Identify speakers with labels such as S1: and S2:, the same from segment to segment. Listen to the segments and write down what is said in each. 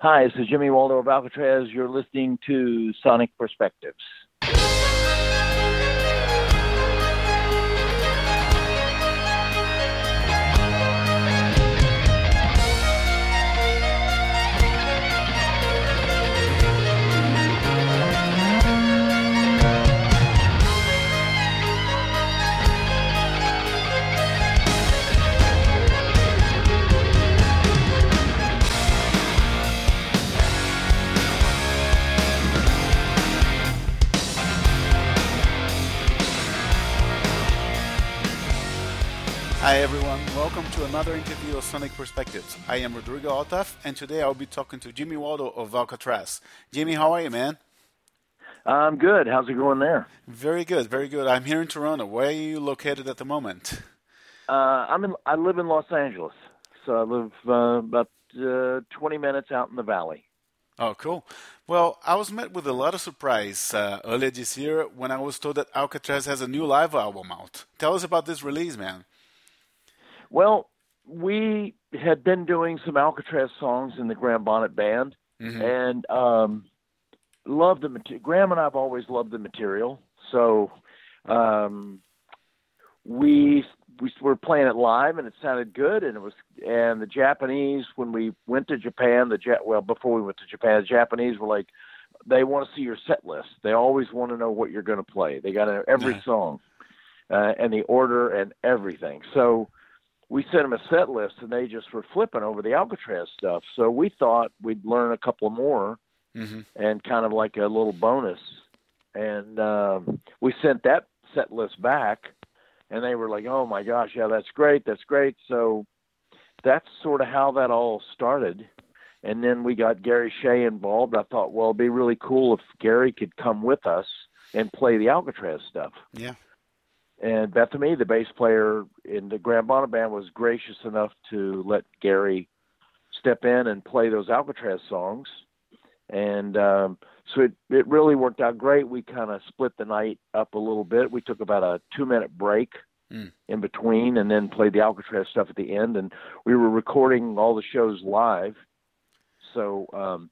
S1: Hi, this is Jimmy Waldo of Alcatrazz. You're listening to Sonic Perspectives.
S2: To another interview of Sonic Perspectives. I am Rodrigo Altaf, and today I'll be talking to Jimmy Waldo of Alcatrazz. Jimmy, how are you, man?
S1: I'm good. How's it going there?
S2: Very good, very good. I'm here in Toronto. Where are you located at the moment?
S1: Uh, I'm in. I live in Los Angeles, so I live uh, about uh, 20 minutes out in the valley.
S2: Oh, cool. Well, I was met with a lot of surprise uh, earlier this year when I was told that Alcatrazz has a new live album out. Tell us about this release, man.
S1: Well, we had been doing some Alcatrazz songs in the Graham Bonnet Band,
S2: Mhm.
S1: and um, loved the material. Graham and I've always loved the material, so um, we we were playing it live, and it sounded good, and it was. And the Japanese, when we went to Japan, the ja- well before we went to Japan, the Japanese were like, they want to see your set list. They always want to know what you're going to play. They got to
S2: know every
S1: song, uh, and the order and everything. So we sent them a set list and they just were flipping over the Alcatrazz stuff. So we thought we'd learn a couple more
S2: hmm
S1: and kind of like a little bonus. And um, we sent that set list back and they were like, oh my gosh, yeah, that's great. That's great. So that's sort of how that all started. And then we got Gary Shea involved. I thought, well, it'd be really cool if Gary could come with us and play the Alcatrazz stuff.
S2: Yeah.
S1: And Bethany, the bass player in the Graham Bonnet Band, was gracious enough to let Gary step in and play those Alcatrazz songs. And um, so it, it really worked out great. We kind of split the night up a little bit. We took about a two minute break
S2: Mm.
S1: in between and then played the Alcatrazz stuff at the end. And we were recording all the shows live. So um,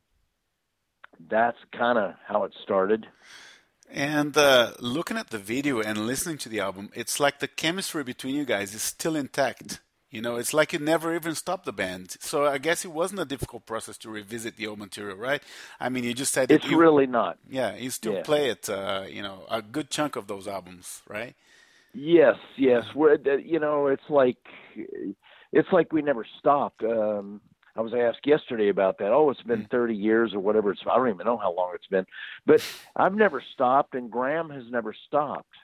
S1: that's kind of how it started.
S2: And uh, looking at the video and listening to the album, it's like the chemistry between you guys is still intact. You know, it's like you never even stopped the band. So I guess it wasn't a difficult process to revisit the old material, right? I mean, you just said
S1: It's
S2: you,
S1: really not.
S2: yeah, you still
S1: yeah.
S2: play it. Uh, you know, a good chunk of those albums, right?
S1: Yes, yes. We're, you know, it's like it's like we never stopped. Um, I was asked yesterday about that. Oh, it's been 30 years or whatever. It's I don't even know how long it's been, but I've never stopped, and Graham has never stopped.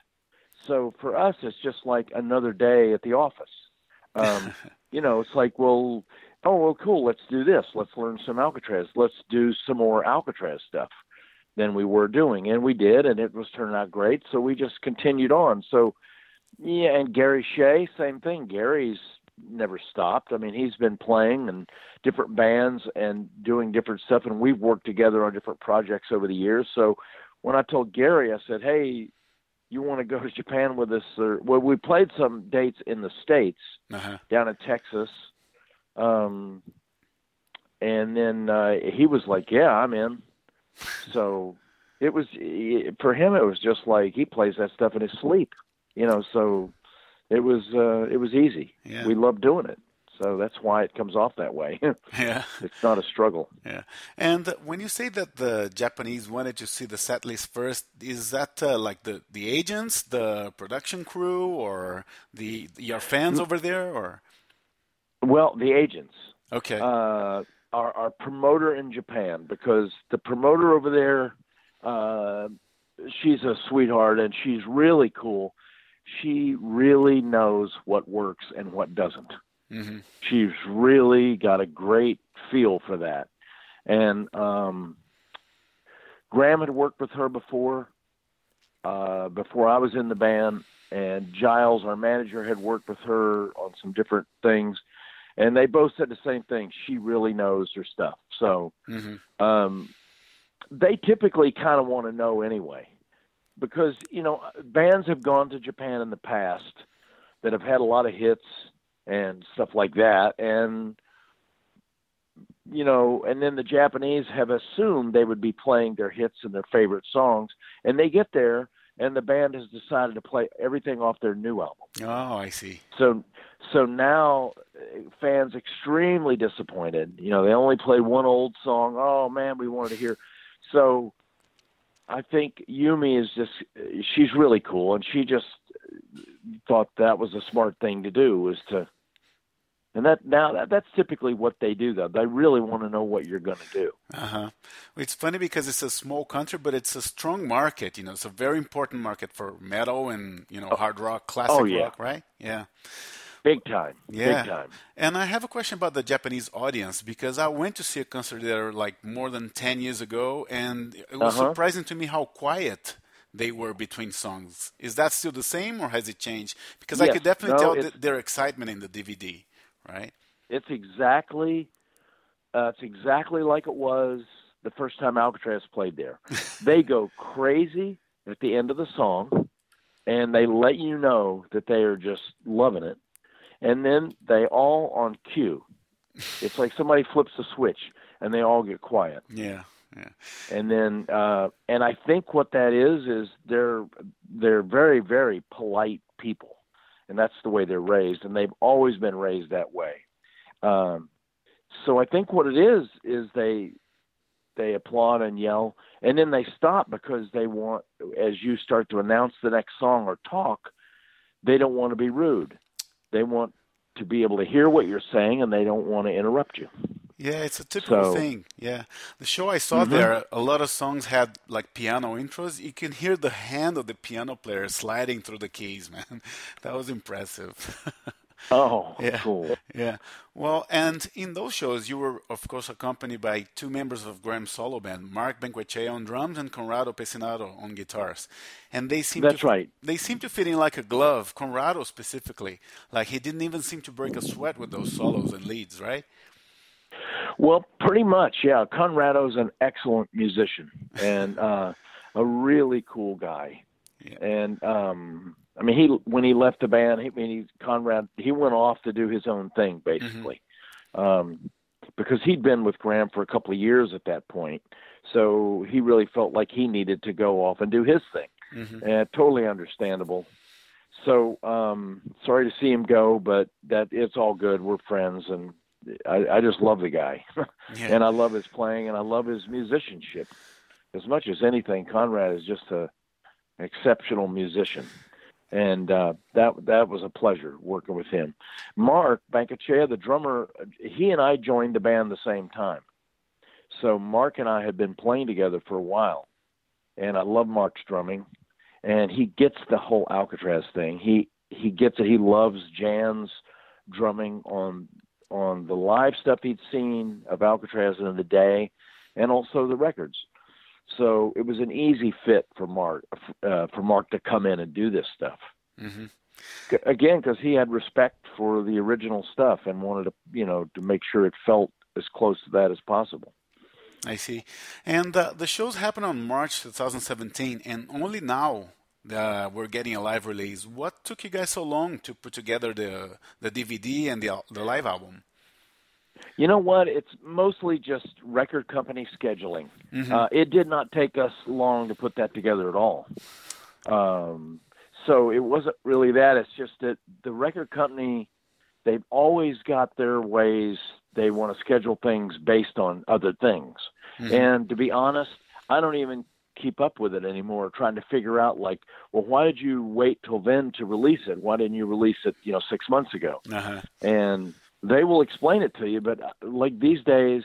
S1: So for us, it's just like another day at the office. Um, you know, it's like, well, oh, well, cool. Let's do this. Let's learn some Alcatrazz. Let's do some more Alcatrazz stuff than we were doing, and we did, and it was turning out great. So we just continued on. So yeah, and Gary Shea, same thing. Gary's never stopped. I mean, he's been playing in different bands and doing different stuff, and we've worked together on different projects over the years. So when I told Gary, I said, "Hey, you want to go to Japan with us?" Or well, we played some dates in the states
S2: Uh-huh.
S1: down in Texas, um, and then uh, he was like, "Yeah, I'm in." So it was for him. It was just like he plays that stuff in his sleep, you know. So it was uh, it was easy.
S2: Yeah.
S1: We love doing it, so that's why it comes off that way.
S2: Yeah.
S1: it's not a struggle.
S2: Yeah. And when you say that the Japanese wanted to see the set list first, is that uh, like the, the agents, the production crew, or the your fans over there, or
S1: Well, the agents.
S2: okay,
S1: uh, our, our promoter in Japan because the promoter over there, uh, she's a sweetheart and she's really cool. She really knows what works and what doesn't.
S2: hmm
S1: She's really got a great feel for that. And um, Graham had worked with her before, uh, before I was in the band, and Giles, our manager, had worked with her on some different things and they both said the same thing. She really knows her stuff. So
S2: hmm
S1: um, they typically kind of want to know anyway, because you know bands have gone to Japan in the past that have had a lot of hits and stuff like that, and you know, and then the Japanese have assumed they would be playing their hits and their favorite songs, and they get there, and the band has decided to play everything off their new album.
S2: Oh, I see.
S1: So, so now uh, fans extremely disappointed. You know, they only play one old song. Oh man, we wanted to hear. So, I think Yumi is just she's really cool, and she just thought that was a smart thing to do was to and that now that, that's typically what they do though. They really want to know what you're going to do.
S2: Uh-huh. It's funny because it's a small country but it's a strong market, you know. It's a very important market for metal and, you know, oh. hard rock, classic oh, yeah. rock, right? Yeah.
S1: Big time.
S2: Yeah.
S1: Big time.
S2: And I have a question about the Japanese audience because I went to see a concert there like more than 10 years ago and it was uh-huh. surprising to me how quiet they were between songs. Is that still the same or has it changed? Because yes. I could definitely no, tell their excitement in the DVD right?
S1: It's exactly uh, it's exactly like it was the first time Alcatrazz played there. they go crazy at the end of the song, and they let you know that they are just loving it. And then they all on cue. It's like somebody flips a switch, and they all get quiet.
S2: Yeah. Yeah.
S1: And then, uh, and I think what that is is they're they're very very polite people and that's the way they're raised, and they've always been raised that way. Um, so I think what it is is they they applaud and yell, and then they stop because they want, as you start to announce the next song or talk, they don't want to be rude. They want to be able to hear what you're saying, and they don't want to interrupt you.
S2: Yeah, it's a typical so, thing. Yeah, the show I saw mm-hmm. there, a lot of songs had like piano intros. You can hear the hand of the piano player sliding through the keys, man. That was impressive.
S1: oh,
S2: yeah.
S1: cool.
S2: Yeah. Well, and in those shows, you were of course accompanied by two members of Graham's solo band, Mark Benquechea on drums and Conrado Pesinato on guitars, and they seem
S1: that's
S2: to,
S1: right.
S2: They seem to fit in like a glove. Conrado specifically, like he didn't even seem to break a sweat with those solos and leads, right?
S1: Well, pretty much, yeah. Conrado's an excellent musician and uh, a really cool guy. Yeah. And um, I mean, he when he left the band, he, I mean, he Conrad he went off to do his own thing basically, mm-hmm. um, because he'd been with Graham for a couple of years at that point. So he really felt like he needed to go off and do his thing, mm-hmm. and totally understandable. So um, sorry to see him go, but that it's all good. We're friends, and I, I just love the guy, yeah. and I love his playing, and I love his musicianship as much as anything. Conrad is just a exceptional musician, and uh, that that was a pleasure working with him. Mark Benquechea, the drummer, he and I joined the band the same time, so Mark and I had been playing together for a while, and I love Mark's drumming, and he gets the whole Alcatrazz thing. He he gets it. He loves Jan's drumming on on the live stuff he'd seen of Alcatrazz in the day, and also the records. So it was an easy fit for Mark uh, for Mark to come in and do this stuff. Mm-hmm. Again, because he had respect for the original stuff and wanted to, you know, to make sure it felt as close to that as possible.
S2: I see. And uh, the shows happened on March 2017, and only now uh, we're getting a live release. What took you guys so long to put together the the DVD and the the live album?
S1: You know what? It's mostly just record company scheduling. Mm-hmm. Uh, it did not take us long to put that together at all. Um, so it wasn't really that. It's just that the record company, they've always got their ways. They want to schedule things based on other things. Mm-hmm. And to be honest, I don't even keep up with it anymore trying to figure out like well why did you wait till then to release it why didn't you release it you know six months ago uh-huh. and they will explain it to you but uh, like these days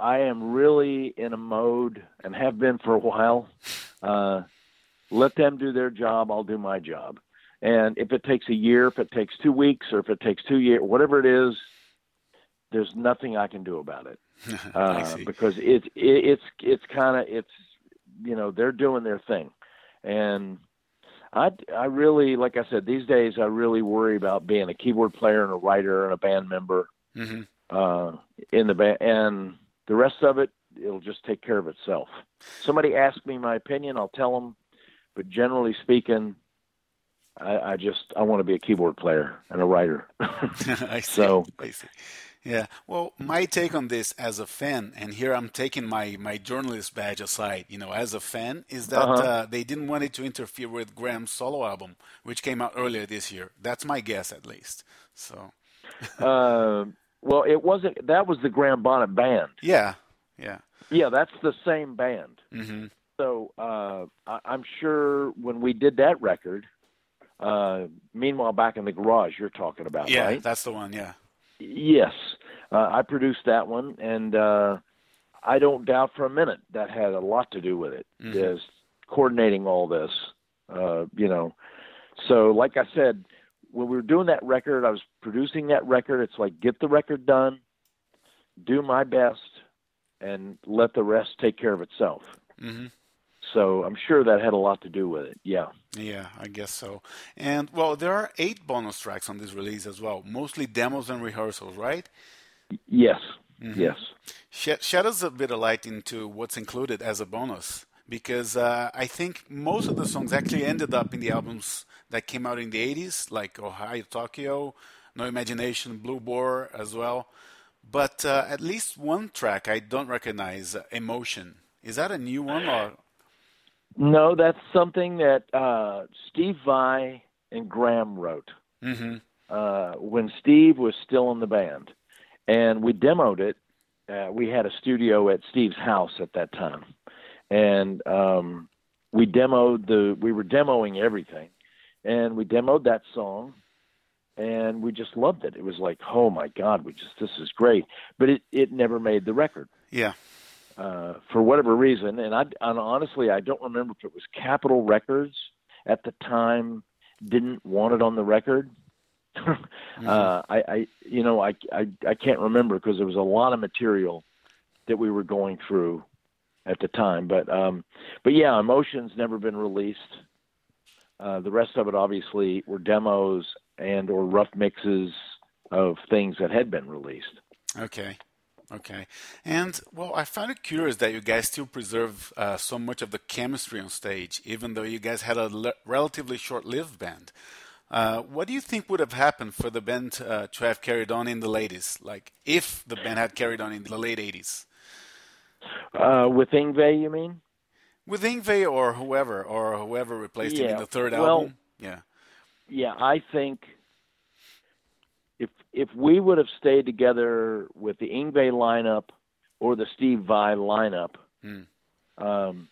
S1: i am really in a mode and have been for a while uh let them do their job i'll do my job. And if it takes a year if it takes two weeks or if it takes two years whatever it is there's nothing I can do about it. Uh, because it, it, it's it's kind of it's you know they're doing their thing, and I I really like I said these days I really worry about being a keyboard player and a writer and a band member mm-hmm. uh, in the band and the rest of it it'll just take care of itself. Somebody asks me my opinion, I'll tell them, but generally speaking, I, I just I want to be a keyboard player and a writer.
S2: I see. So I see. Yeah. Well, my take on this as a fan, and here I'm taking my, my journalist badge aside, you know, as a fan, is that uh-huh. uh, they didn't want it to interfere with Graham's solo album, which came out earlier this year. That's my guess, at least. So.
S1: uh, well, it wasn't. That was the Graham Bonnet band.
S2: Yeah. Yeah.
S1: Yeah, that's the same band.
S2: Mm-hmm.
S1: So uh, I, I'm sure when we did that record, uh, meanwhile back in the garage, you're talking about,
S2: yeah,
S1: right?
S2: that's the one. Yeah.
S1: Yes, uh, I produced that one, and uh, I don't doubt for a minute that had a lot to do with it.
S2: Mm-hmm.
S1: Is coordinating all this, uh, you know. So, like I said, when we were doing that record, I was producing that record. It's like get the record done, do my best, and let the rest take care of itself.
S2: Mm-hmm.
S1: So I'm sure that had a lot to do with it. Yeah.
S2: Yeah, I guess so. And well, there are eight bonus tracks on this release as well, mostly demos and rehearsals, right?
S1: Yes.
S2: Mm-hmm.
S1: Yes.
S2: Shed, shed us a bit of light into what's included as a bonus, because uh, I think most of the songs actually ended up in the albums that came out in the 80s, like Ohayo Tokyo, No Imagination, Blue Boar as well. But uh, at least one track I don't recognize, uh, Emotion. Is that a new one or
S1: no, that's something that uh, Steve Vai and Graham wrote
S2: mm-hmm.
S1: uh, when Steve was still in the band, and we demoed it. Uh, we had a studio at Steve's house at that time, and um, we demoed the. We were demoing everything, and we demoed that song, and we just loved it. It was like, oh my god, we just this is great. But it it never made the record.
S2: Yeah
S1: uh, for whatever reason, and I and honestly I don't remember if it was Capitol Records at the time didn't want it on the record. mm-hmm. uh, I, I you know I I, I can't remember because there was a lot of material that we were going through at the time, but um, but yeah, Emotions never been released. Uh, the rest of it obviously were demos and or rough mixes of things that had been released.
S2: Okay. Okay. And, well, I find it curious that you guys still preserve uh, so much of the chemistry on stage, even though you guys had a le- relatively short lived band. Uh, what do you think would have happened for the band uh, to have carried on in the ladies? Like, if the band had carried on in the late 80s?
S1: Uh, with Yngwie, you mean?
S2: With Yngwie or whoever, or whoever replaced
S1: yeah.
S2: him in the third
S1: well,
S2: album? Yeah.
S1: Yeah, I think if if we would have stayed together with the Yngwie lineup or the Steve Vai lineup,
S2: hmm.
S1: um,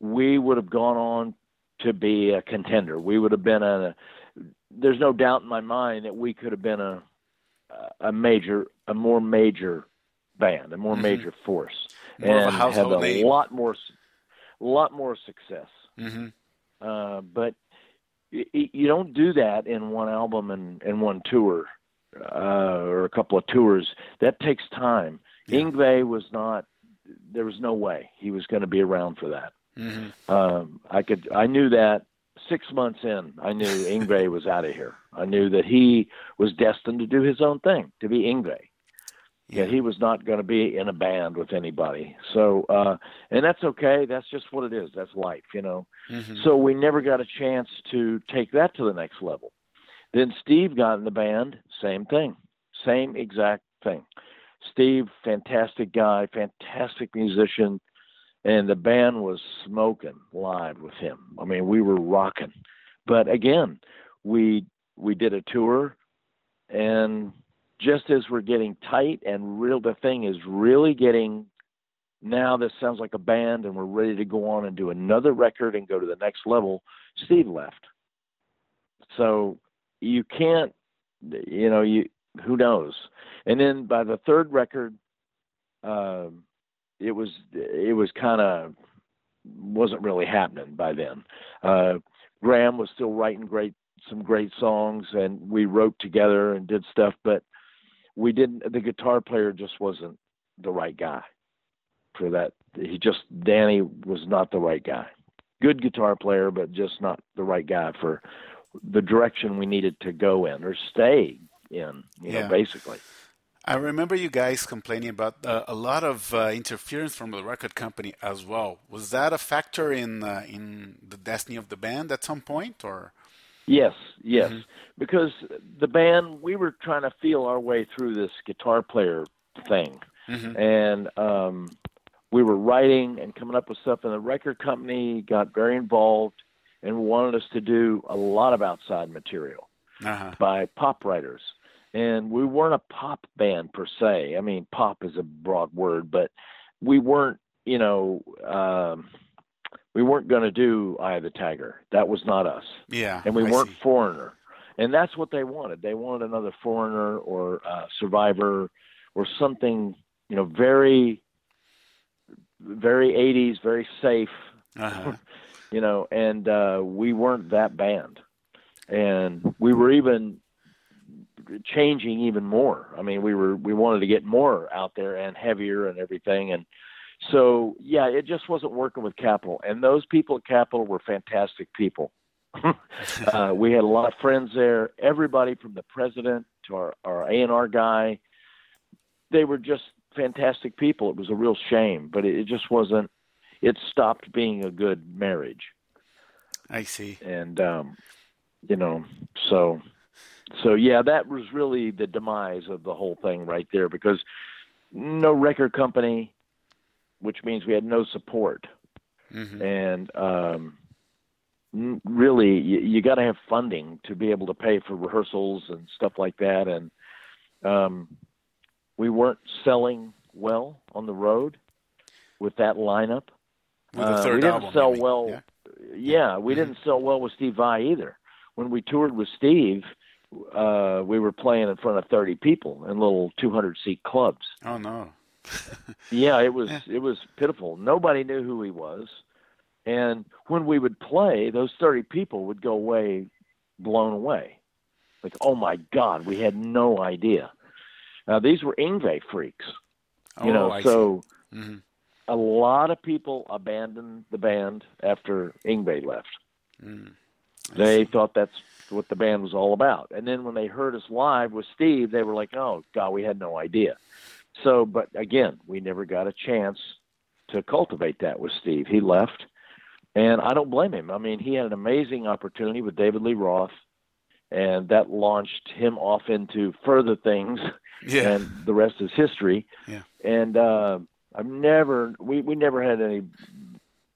S1: we would have gone on to be a contender. We would have been a. There's no doubt in my mind that we could have been a a major, a more major band, a more
S2: mm-hmm.
S1: major force,
S2: more
S1: and
S2: have
S1: a
S2: name.
S1: lot more, lot more success.
S2: Mm-hmm.
S1: Uh, but you don't do that in one album and, and one tour uh, or a couple of tours. That takes time. Yeah. Yngwie was not. There was no way he was going to be around for that.
S2: Mm-hmm.
S1: Um, I could. I knew that six months in. I knew Yngwie was out of here. I knew that he was destined to do his own thing, to be Yngwie yeah, he was not going to be in a band with anybody. So, uh, and that's okay. That's just what it is. That's life, you know.
S2: Mm-hmm.
S1: So we never got a chance to take that to the next level. Then Steve got in the band, same thing, same exact thing. Steve, fantastic guy, fantastic musician, and the band was smoking live with him. I mean, we were rocking. But again, we we did a tour and just as we're getting tight and real the thing is really getting now this sounds like a band and we're ready to go on and do another record and go to the next level. Steve left. So you can't you know you who knows? And then by the third record um it was it was kind of wasn't really happening by then. Uh graham was still writing great some great songs and we wrote together and did stuff but we didn't the guitar player just wasn't the right guy for that he just danny was not the right guy good guitar player but just not the right guy for the direction we needed to go in or stay in you
S2: yeah.
S1: know basically
S2: I remember you guys complaining about uh, a lot of uh, interference from the record company as well. Was that a factor in uh, in the destiny of the band at some point, or?
S1: Yes, yes. Mm-hmm. Because the band, we were trying to feel our way through this guitar player thing. Mm-hmm. And um, we were writing and coming up with stuff, and the record company got very involved and wanted us to do a lot of outside material uh-huh. by pop writers. And we weren't a pop band per se. I mean, pop is a broad word, but we weren't, you know, um, we weren't going to do Eye of the Tiger. That was not us.
S2: Yeah.
S1: And we
S2: I
S1: weren't
S2: see.
S1: Foreigner. And that's what they wanted. They wanted another Foreigner or uh, Survivor or something, you know, very, very 80s, very safe. Uh-huh. you know, and uh, we weren't that band. And we were even changing even more. I mean, we were we wanted to get more out there and heavier and everything and so yeah, it just wasn't working with Capitol, and those people at Capitol were fantastic people. uh, we had a lot of friends there. Everybody from the president to our our A and R guy, they were just fantastic people. It was a real shame, but it, it just wasn't. It stopped being a good marriage.
S2: I see.
S1: And um, you know, so so yeah, that was really the demise of the whole thing right there because no record company which means we had no support. Mm-hmm. And um, really, you, you got to have funding to be able to pay for rehearsals and stuff like that. And um, we weren't selling well on the road with that lineup.
S2: Uh,
S1: we didn't
S2: album,
S1: sell
S2: maybe.
S1: well.
S2: Yeah,
S1: yeah we mm-hmm. didn't sell well with Steve Vai either. When we toured with Steve, uh, we were playing in front of 30 people in little 200 seat clubs.
S2: Oh no!
S1: yeah, it was it was pitiful. Nobody knew who he was, and when we would play, those thirty people would go away blown away, like oh my god, we had no idea. Now these were Yngwie freaks, you
S2: oh,
S1: know.
S2: I
S1: so
S2: mm-hmm.
S1: a lot of people abandoned the band after Yngwie left.
S2: Mm,
S1: they see. thought that's what the band was all about, and then when they heard us live with Steve, they were like, "Oh God, we had no idea." So, but again, we never got a chance to cultivate that with Steve. He left, and I don't blame him. I mean, he had an amazing opportunity with David Lee Roth, and that launched him off into further things.
S2: Yeah.
S1: And the rest is history.
S2: Yeah.
S1: And uh, I've never, we we never had any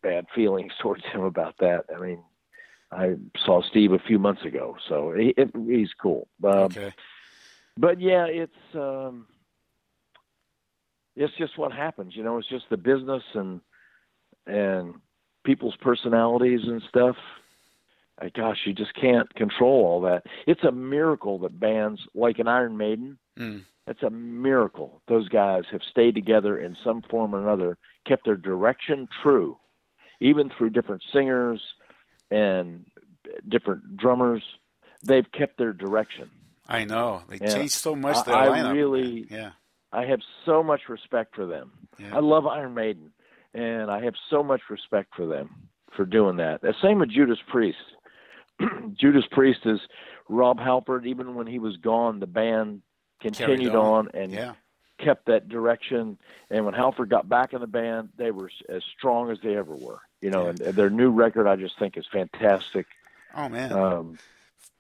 S1: bad feelings towards him about that. I mean, I saw Steve a few months ago, so he, it, he's cool. Um,
S2: okay.
S1: But yeah, it's um, it's just what happens. You know, it's just the business and and people's personalities and stuff. I, gosh, you just can't control all that. It's a miracle that bands like an Iron Maiden.
S2: Mm.
S1: It's a miracle. Those guys have stayed together in some form or another, kept their direction true, even through different singers and different drummers. They've kept their direction.
S2: I know they
S1: and
S2: changed so much. Their
S1: I,
S2: lineup.
S1: I really,
S2: yeah.
S1: I have so much respect for them.
S2: Yeah.
S1: I love Iron Maiden, and I have so much respect for them for doing that. The same with Judas Priest. Judas Priest is Rob Halford. Even when he was gone, the band continued
S2: on.
S1: on. and
S2: yeah.
S1: kept that direction. And when Halford got back in the band, they were as strong as they ever were. You know,
S2: Yeah.
S1: and, and their new record I just think is fantastic.
S2: Oh man.
S1: Um,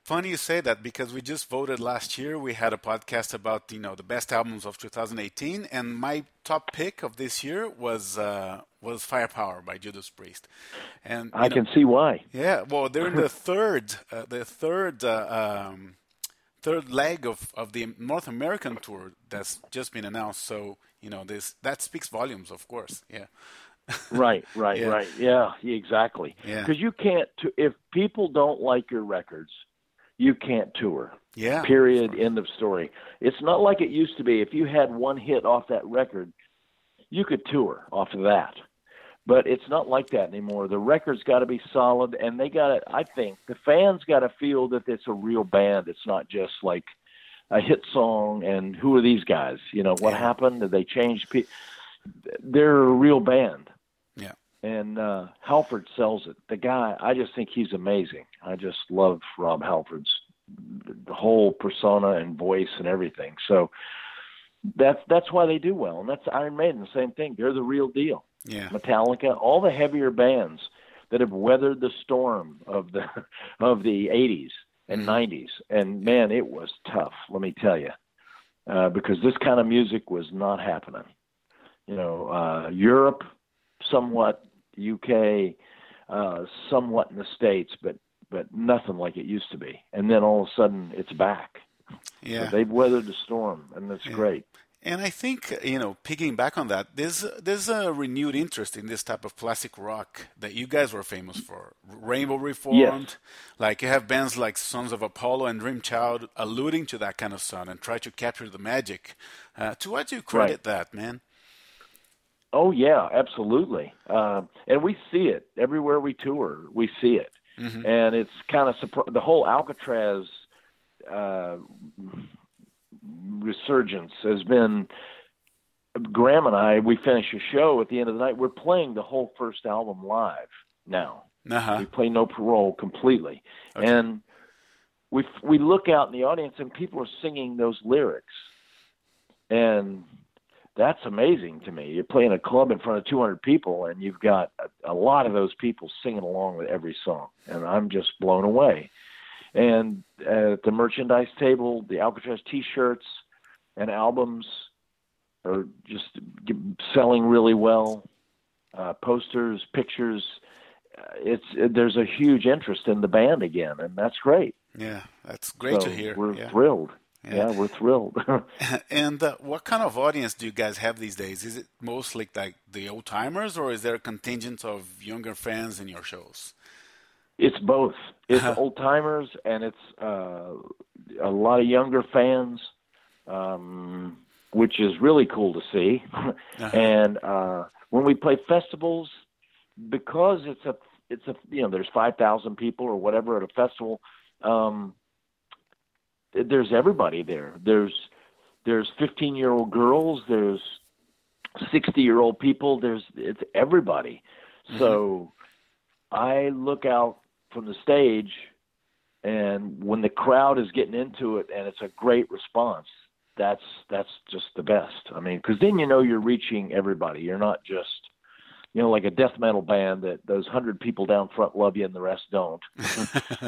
S2: Funny you say that because we just voted last year. We had a podcast about you know the best albums of 2018, and my top pick of this year was uh, was Firepower by Judas Priest. And
S1: I
S2: know,
S1: can see why.
S2: yeah, well, they're in the third uh, the third uh, um, third leg of, of the North American tour that's just been announced. So you know this that speaks volumes, of course. Yeah.
S1: right, right,
S2: Yeah.
S1: right. Yeah, exactly.
S2: Yeah.
S1: Because you can't. T- if people don't like your records, you can't tour.
S2: Yeah.
S1: Period. End of story. It's not like it used to be. If you had one hit off that record, you could tour off of that. But it's not like that anymore. The record's got to be solid, and they got to. I think the fans got to feel that it's a real band. It's not just like a hit song. And who are these guys? You know what
S2: Yeah.
S1: happened? Did they change? Pe- They're a real band
S2: Yeah.
S1: and uh, Halford sells it. The guy, I just think he's amazing. I just love Rob Halford's the whole persona and voice and everything. So that's that's why they do well, and that's Iron Maiden. The same thing. They're the real deal.
S2: Yeah.
S1: Metallica, all the heavier bands that have weathered the storm of the of the '80s. and mm-hmm. 90s. And man, it was tough, let me tell you, uh, because this kind of music was not happening. You know, uh, Europe, somewhat, UK, uh, somewhat in the States, but but nothing like it used to be. And then all of a sudden, it's back.
S2: Yeah,
S1: so they've weathered the storm, and that's yeah. great.
S2: And I think you know, picking back on that, there's there's a renewed interest in this type of classic rock that you guys were famous for. Rainbow Reformed,
S1: yes.
S2: like you have bands like Sons of Apollo and Dream Child alluding to that kind of sound and try to capture the magic. Uh, to what do you credit right. that, man?
S1: Oh yeah, absolutely. Uh, and we see it everywhere we tour. We see it, mm-hmm. and it's kind of surpri- the whole Alcatrazz. Uh, resurgence has been Graham and I, we finish a show at the end of the night. We're playing the whole first album live now.
S2: Uh-huh.
S1: We play No Parole completely, okay. and we we look out in the audience and people are singing those lyrics, and that's amazing to me. You're playing a club in front of 200 people, and you've got a, a lot of those people singing along with every song, and I'm just blown away. And at the merchandise table, the Alcatrazz T-shirts and albums are just selling really well. Uh, posters, pictures. Uh, it's there's a huge interest in the band again, and that's great.
S2: Yeah, that's great
S1: so
S2: to hear.
S1: We're
S2: yeah.
S1: thrilled. Yeah. yeah. we're thrilled.
S2: and uh, what kind of audience do you guys have these days? Is it mostly like the old timers, or is there a contingent of younger fans in your shows?
S1: It's both. It's uh-huh. old timers and it's uh, a lot of younger fans, um, which is really cool to see. uh-huh. And uh, when we play festivals, because it's a it's a you know there's five thousand people or whatever at a festival. Um, there's everybody there. There's there's 15 year old girls. There's 60 year old people. There's it's everybody. Mm-hmm. So I look out from the stage and when the crowd is getting into it and it's a great response that's that's just the best. I mean because then you know you're reaching everybody. You're not just you know like a death metal band that those hundred people down front love you and the rest don't.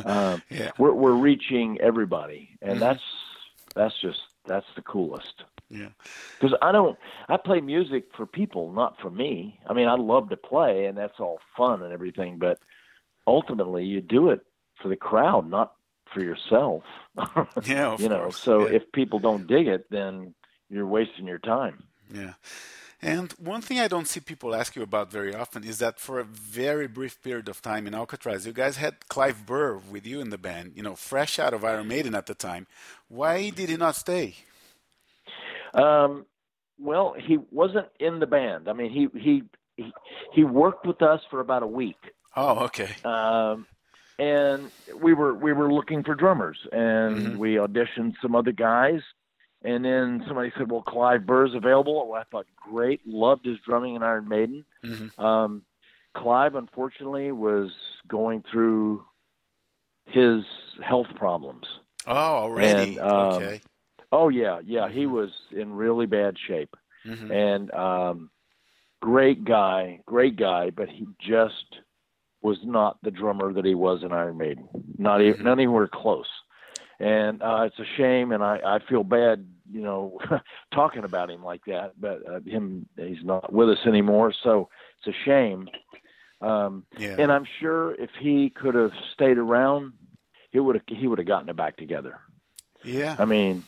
S1: Um,
S2: yeah.
S1: we're we're reaching everybody. And mm-hmm. that's that's just that's the coolest.
S2: Yeah.
S1: Because i don't i play music for people not for me. I mean i love to play and that's all fun and everything but ultimately you do it for the crowd, not for yourself.
S2: yeah,
S1: you know.
S2: Course.
S1: So
S2: yeah.
S1: if people don't dig it, then you're wasting your time.
S2: Yeah. And one thing I don't see people ask you about very often is that for a very brief period of time in Alcatrazz, you guys had Clive Burr with you in the band, you know, fresh out of Iron Maiden at the time. Why did he not stay?
S1: Um, well, he wasn't in the band. I mean, he he he, he worked with us for about a week.
S2: Oh, okay.
S1: Um, and we were we were looking for drummers, and mm-hmm. we auditioned some other guys, and then somebody said, "Well, Clive Burr's available." Well, I thought, great, loved his drumming in Iron Maiden. Mm-hmm. Um, Clive, unfortunately, was going through his health problems.
S2: Oh, already.
S1: And, um,
S2: okay.
S1: Oh yeah, yeah. He mm-hmm. was in really bad shape, mm-hmm. and um, great guy, great guy, but he just was not the drummer that he was in Iron Maiden, not even mm-hmm. not anywhere close. And uh, it's a shame, and I, I feel bad, you know, talking about him like that. But uh, him, he's not with us anymore, so it's a shame. Um,
S2: yeah.
S1: And I'm sure if he could have stayed around, he would have he would have gotten it back together.
S2: Yeah.
S1: I mean,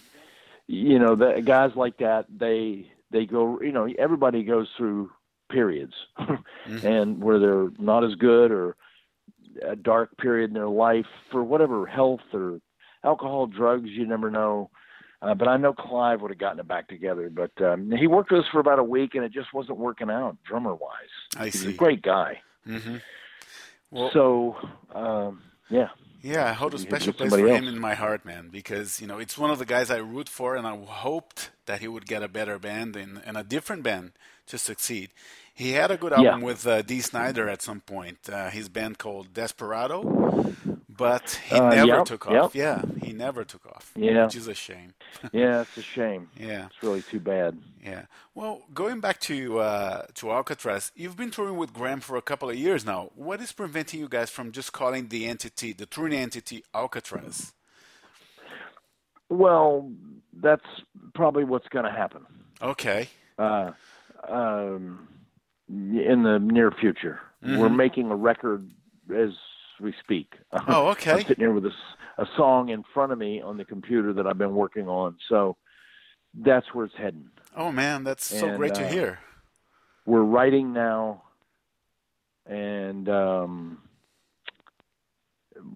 S1: you know, the guys like that, they they go, you know, everybody goes through periods, mm-hmm. and where they're not as good or a dark period in their life for whatever health or alcohol, drugs, you never know. Uh, but I know Clive would have gotten it back together. But um, he worked with us for about a week, and it just wasn't working out drummer wise.
S2: I
S1: He's
S2: see.
S1: a great guy.
S2: Mm-hmm. Well,
S1: so um, yeah.
S2: Yeah, I hold a special place for else. him in my heart, man, because you know it's one of the guys I root for, and I hoped that he would get a better band and, and a different band to succeed. He had a good album
S1: yeah.
S2: with uh, Dee Snider at some point. Uh, his band called Desperado, but he
S1: uh,
S2: never
S1: yep,
S2: took
S1: yep.
S2: off. Yeah, he never took off.
S1: Yeah,
S2: which is a shame.
S1: yeah, it's a shame.
S2: Yeah,
S1: it's really too bad.
S2: Yeah. Well, going back to uh, to Alcatrazz, you've been touring with Graham for a couple of years now. What is preventing you guys from just calling the entity, the touring entity, Alcatrazz?
S1: Well, that's probably what's going to happen.
S2: Okay.
S1: Uh, um, in the near future,
S2: Mm-hmm.
S1: we're making a record as we speak.
S2: Oh, okay.
S1: I'm sitting here with a song in front of me on the computer that I've been working on. So that's where it's heading.
S2: Oh man, that's so
S1: And,
S2: great to
S1: uh,
S2: hear.
S1: We're writing now, and um,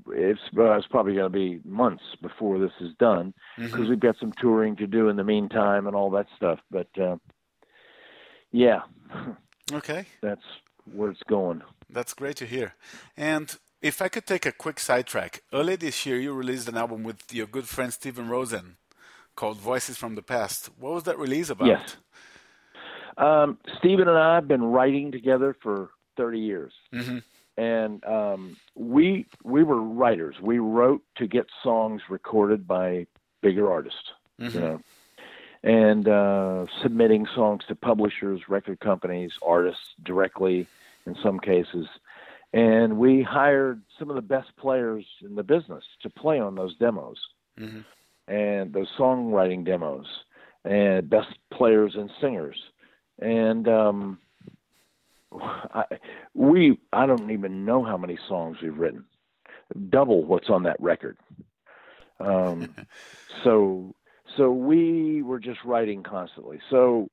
S1: it's uh, it's probably going to be months before this is done because
S2: Mhm.
S1: we've got some touring to do in the meantime and all that stuff. But uh, yeah,
S2: Okay.
S1: that's where it's going.
S2: That's great to hear. And if I could take a quick sidetrack, earlier this year you released an album with your good friend Steven Rosen called Voices from the Past. What was that release about?
S1: Yes. Um, Stephen and I have been writing together for 30 years.
S2: hmm
S1: and um, we we were writers. We wrote to get songs recorded by bigger artists,
S2: Mhm.
S1: you know, and uh, submitting songs to publishers, record companies, artists directly in some cases. And we hired some of the best players in the business to play on those demos
S2: hmm
S1: and those songwriting demos, and best players and singers. And um, I, we, I don't even know how many songs we've written, double what's on that record. Um, so, so we were just writing constantly. So,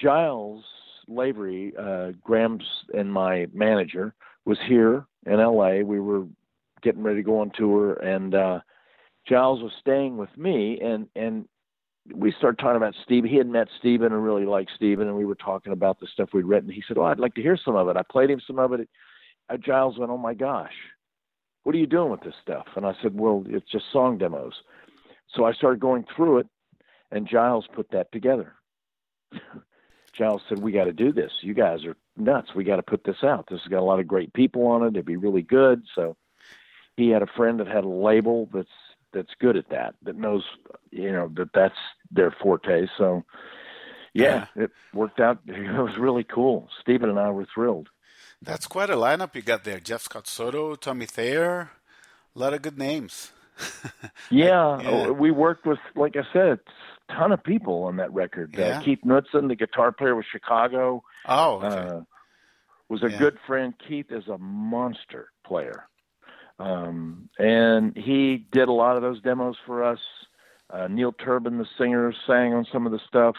S1: Giles Lavery, uh, Graham's and my manager, was here in L.A. We were getting ready to go on tour, and uh, Giles was staying with me, and and we started talking about Steve. He had met Steven and really liked Steven, and we were talking about the stuff we'd written. He said, "Oh, I'd like to hear some of it." I played him some of it. Uh, Giles went, "Oh my gosh, what are you doing with this stuff?" And I said, "Well, it's just song demos." So I started going through it, and Giles put that together. Giles said, "We got to do this. You guys are nuts. We got to put this out. This has got a lot of great people on it. It'd be really good." So he had a friend that had a label that's that's good at that, that knows, you know, that that's their forte. So, yeah, it worked out. It was really cool. Stephen and I were thrilled.
S2: That's quite a lineup you got there. Jeff Scott Soto, Tommy Thayer, a lot of good names.
S1: Yeah,
S2: Yeah.
S1: we worked with, like I said, ton of people on that record.
S2: Yeah.
S1: Uh, Keith Knudsen, the guitar player with Chicago,
S2: Oh, okay.
S1: uh, was a
S2: Yeah.
S1: good friend. Keith is a monster player. Um, and he did a lot of those demos for us. Uh, Neil Turbin, the singer, sang on some of the stuff.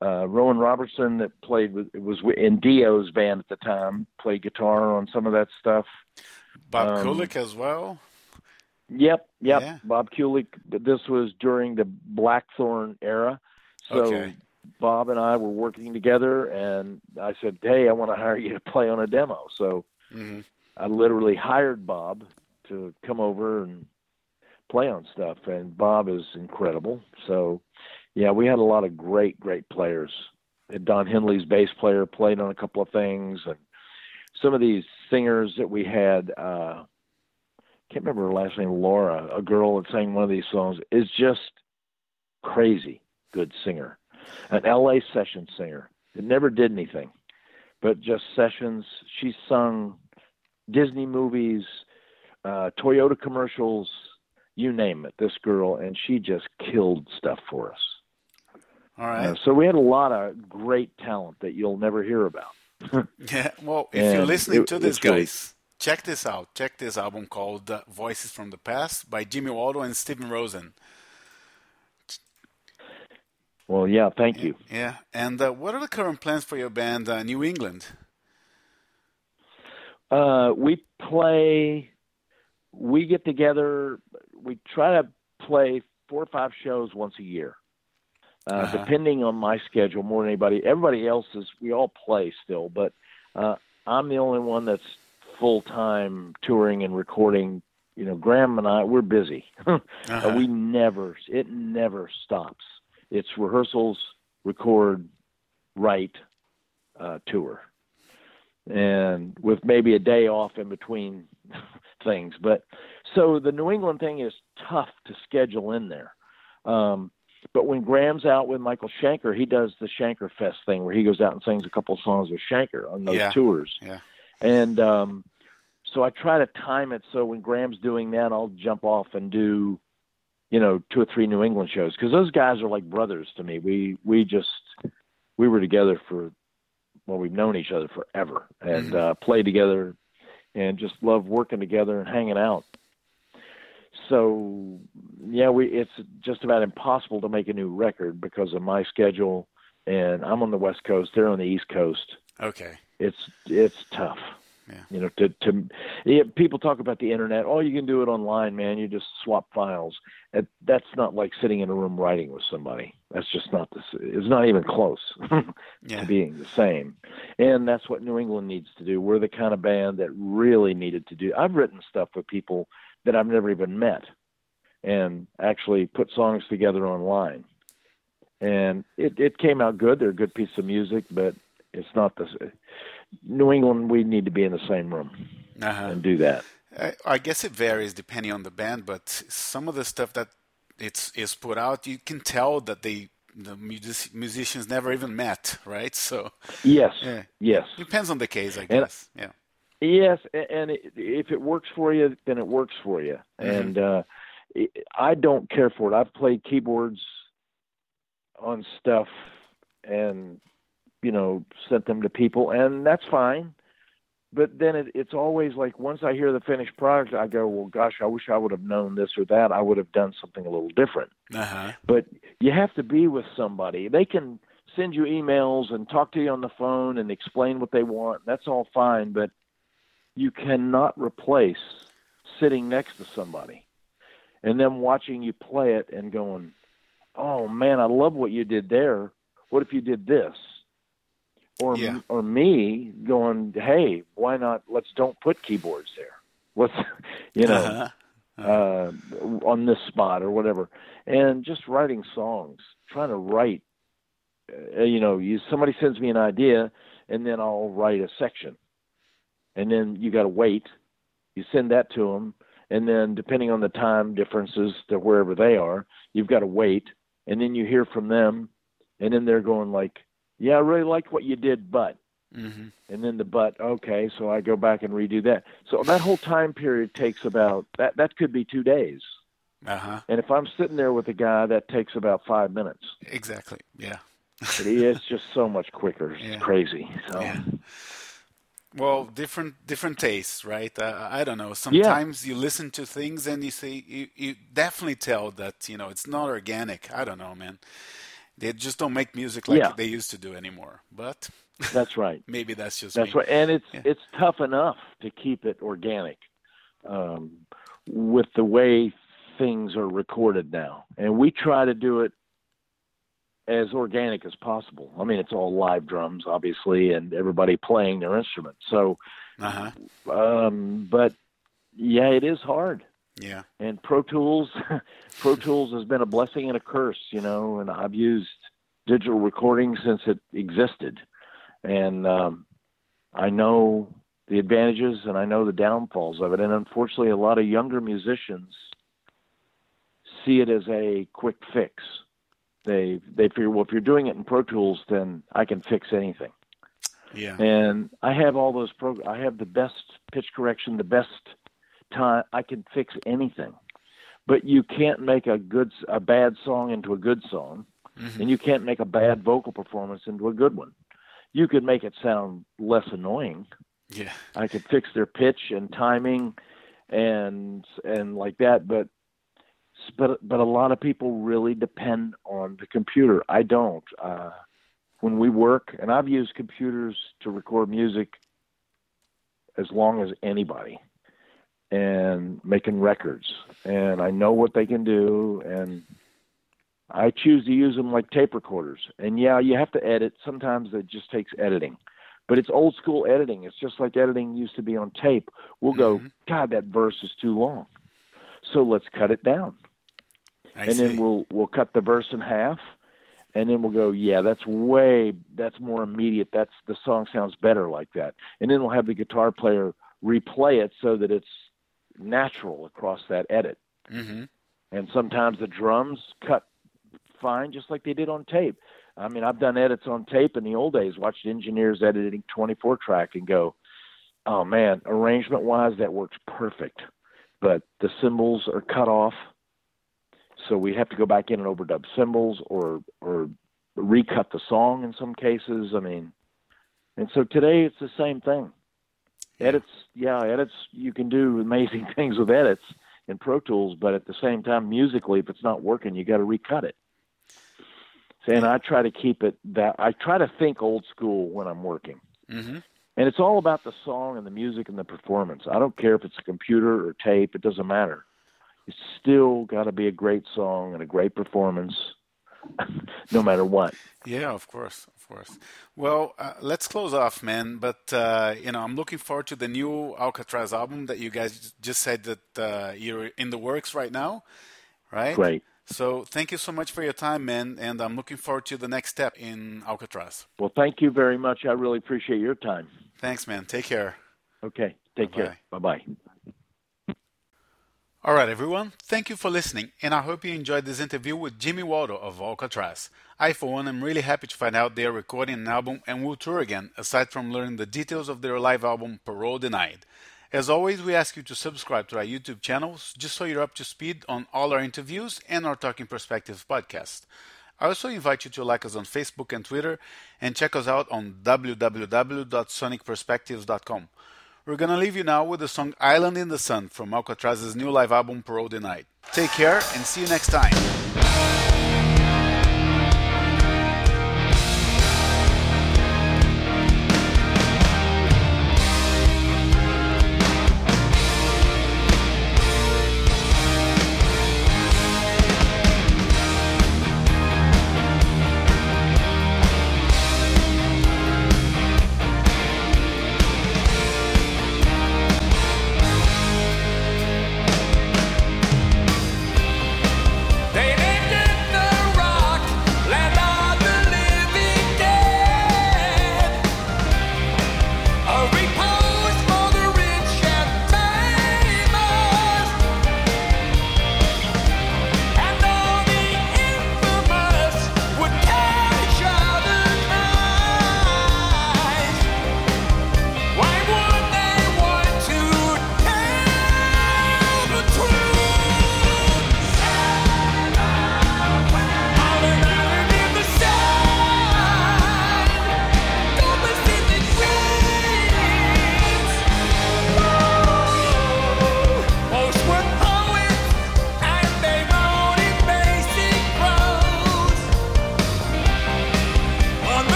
S1: Uh, Rowan Robertson, that played with, was in Dio's band at the time, played guitar on some of that stuff.
S2: Bob
S1: um,
S2: Kulick as well.
S1: Yep, yep.
S2: Yeah.
S1: Bob Kulick. This was during the Blackthorn era, so
S2: Okay.
S1: Bob and I were working together, and I said, "Hey, I want to hire you to play on a demo." So
S2: hmm
S1: I literally hired Bob to come over and play on stuff, and Bob is incredible. So, yeah, we had a lot of great, great players. And Don Henley's bass player played on a couple of things, and some of these singers that we had. uh can't remember her last name, Laura, a girl that sang one of these songs, is just crazy good singer. An LA session singer. It never did anything, but just sessions. She sung Disney movies, uh, Toyota commercials, you name it. This girl, and she just killed stuff for us.
S2: All right.
S1: Uh, so we had a lot of great talent that you'll never hear about.
S2: Yeah, well, if you're listening
S1: it-
S2: to this, guys, check this out. Check this album called Voices from the Past by Jimmy Waldo and Steven Rosen.
S1: Well, yeah, thank you.
S2: Yeah, and uh, what are the current plans for your band, uh, New England?
S1: Uh, we play. We get together. We try to play four or five shows once a year, uh,
S2: Uh-huh.
S1: depending on my schedule more than anybody. Everybody else is. We all play still, but uh, I'm the only one that's full time touring and recording. You know, Graham and I, we're busy.
S2: Uh-huh.
S1: Uh, we never. It never stops. It's rehearsals, record, write, uh, tour and with maybe a day off in between things. But so the New England thing is tough to schedule in there. Um, but when Graham's out with Michael Schenker, he does the Schenker Fest thing where he goes out and sings a couple of songs with Schenker on those
S2: Yeah.
S1: tours.
S2: Yeah.
S1: And um, so I try to time it so when Graham's doing that, I'll jump off and do, you know, two or three New England shows because those guys are like brothers to me. We we just we were together for well, we've known each other forever and mm-hmm. uh, played together and just love working together and hanging out. So yeah, we it's just about impossible to make a new record because of my schedule and I'm on the West Coast, they're on the East Coast.
S2: Okay.
S1: It's it's tough.
S2: Yeah.
S1: You know, to to yeah, people talk about the internet. Oh, you can do it online, man. You just swap files. It, that's not like sitting in a room writing with somebody. That's just not the. It's not even close yeah. to being the same. And that's what New England needs to do. We're the kind of band that really needed to do. I've written stuff with people that I've never even met, and actually put songs together online. And it it came out good. They're a good piece of music, but it's not the New England, we need to be in the same room uh-huh. and do that.
S2: I guess it varies depending on the band, but some of the stuff that it's is put out, you can tell that they the music, musicians never even met, right? So
S1: yes, yeah. yes,
S2: depends on the case, I guess. And, yeah.
S1: Yes, and it, if it works for you, then it works for you. Mm-hmm. And uh, I don't care for it. I've played keyboards on stuff, and you know, sent them to people, and that's fine. But then it, it's always like once I hear the finished product, I go, well, gosh, I wish I would have known this or that. I would have done something a little different.
S2: Uh-huh.
S1: But you have to be with somebody. They can send you emails and talk to you on the phone and explain what they want. That's all fine, but you cannot replace sitting next to somebody and then watching you play it and going, "Oh man, I love what you did there. What if you did this?" Or yeah. or me going, hey, why not? Let's don't put keyboards there. Let's, you know, uh-huh. Uh-huh. Uh, on this spot or whatever, and just writing songs, trying to write. Uh, you know, you somebody sends me an idea, and then I'll write a section, and then you got to wait. You send that to them, and then depending on the time differences to wherever they are, you've got to wait, and then you hear from them, and then they're going like yeah, I really liked what you did, but.
S2: Mm-hmm.
S1: And then the but, okay, so I go back and redo that. So that whole time period takes about that. That could be two days.
S2: Uh-huh.
S1: And if I'm sitting there with a guy, that takes about five minutes.
S2: Exactly. Yeah.
S1: but it's just so much quicker. It's yeah. crazy. So.
S2: Yeah. Well, different different tastes, right? Uh, I don't know. Sometimes yeah. you listen to things and you say you, you definitely tell that you know it's not organic. I don't know, man. They just don't make music like yeah. they used to do anymore. But
S1: that's right.
S2: maybe that's just
S1: that's
S2: me.
S1: right. And it's yeah. it's tough enough to keep it organic um, with the way things are recorded now, and we try to do it as organic as possible. I mean, it's all live drums, obviously, and everybody playing their instruments. So,
S2: uh-huh.
S1: um, but yeah, it is hard.
S2: Yeah.
S1: And Pro Tools, Pro Tools has been a blessing and a curse, you know. And I've used digital recording since it existed, and um, I know the advantages and I know the downfalls of it. And unfortunately, a lot of younger musicians see it as a quick fix. They they figure, well, if you're doing it in Pro Tools, then I can fix anything.
S2: Yeah.
S1: And I have all those pro. I have the best pitch correction, the best time I can fix anything. But you can't make a good a bad song into a good song, mm-hmm. and you can't make a bad vocal performance into a good one. You could make it sound less annoying.
S2: Yeah.
S1: I could fix their pitch and timing and and like that, but but but a lot of people really depend on the computer. I don't. Uh, when we work, and I've used computers to record music as long as anybody and making records. And I know what they can do, and I choose to use them like tape recorders. And yeah, you have to edit. Sometimes it just takes editing, but it's old school editing. It's just like editing used to be on tape. We'll mm-hmm. go, God, that verse is too long, so let's cut it down.
S2: I
S1: and
S2: see.
S1: then we'll we'll cut the verse in half, and then we'll go, yeah, that's way that's more immediate. That's the song sounds better like that. And then we'll have the guitar player replay it so that it's natural across that edit.
S2: Mm-hmm.
S1: And sometimes the drums cut fine, just like they did on tape. I mean, I've done edits on tape in the old days, watched engineers editing 24 track and go, oh man, arrangement wise, that works perfect. But the cymbals are cut off. so we have to go back in and overdub cymbals or or recut the song in some cases. I mean, and so today it's the same thing. Edits, yeah, edits. You can do amazing things with edits in Pro Tools, but at the same time, musically, if it's not working, you got to recut it. And I try to keep it that I try to think old school when I'm working.
S2: Mm-hmm.
S1: And it's all about the song and the music and the performance. I don't care if it's a computer or tape, it doesn't matter. It's still got to be a great song and a great performance, no matter what.
S2: Yeah, of course, course. Well, uh, let's close off, man. But uh, you know, I'm looking forward to the new Alcatrazz album that you guys just said that uh, you're in the works right now, right?
S1: Great.
S2: So thank you so much for your time, man, and I'm looking forward to the next step in Alcatrazz.
S1: Well, thank you very much. I really appreciate your time.
S2: Thanks, man. Take care.
S1: Okay. Take Bye-bye. care. Bye bye.
S2: All right, everyone. Thank you for listening, and I hope you enjoyed this interview with Jimmy Waldo of Alcatrazz. I, for one, am really happy to find out they are recording an album and will tour again, aside from learning the details of their live album, Parole Denied. As always, we ask you to subscribe to our YouTube channels just so you're up to speed on all our interviews and our Talking Perspectives podcast. I also invite you to like us on Facebook and Twitter and check us out on www.sonicperspectives.com. We're gonna leave you now with the song Island in the Sun from Alcatrazz's new live album Parole Denied. Take care and see you next time.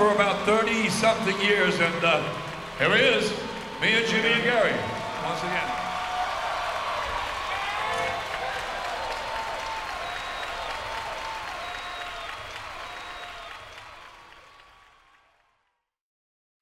S3: For about 30 something years, and uh, here he is, me and Jimmy and Gary.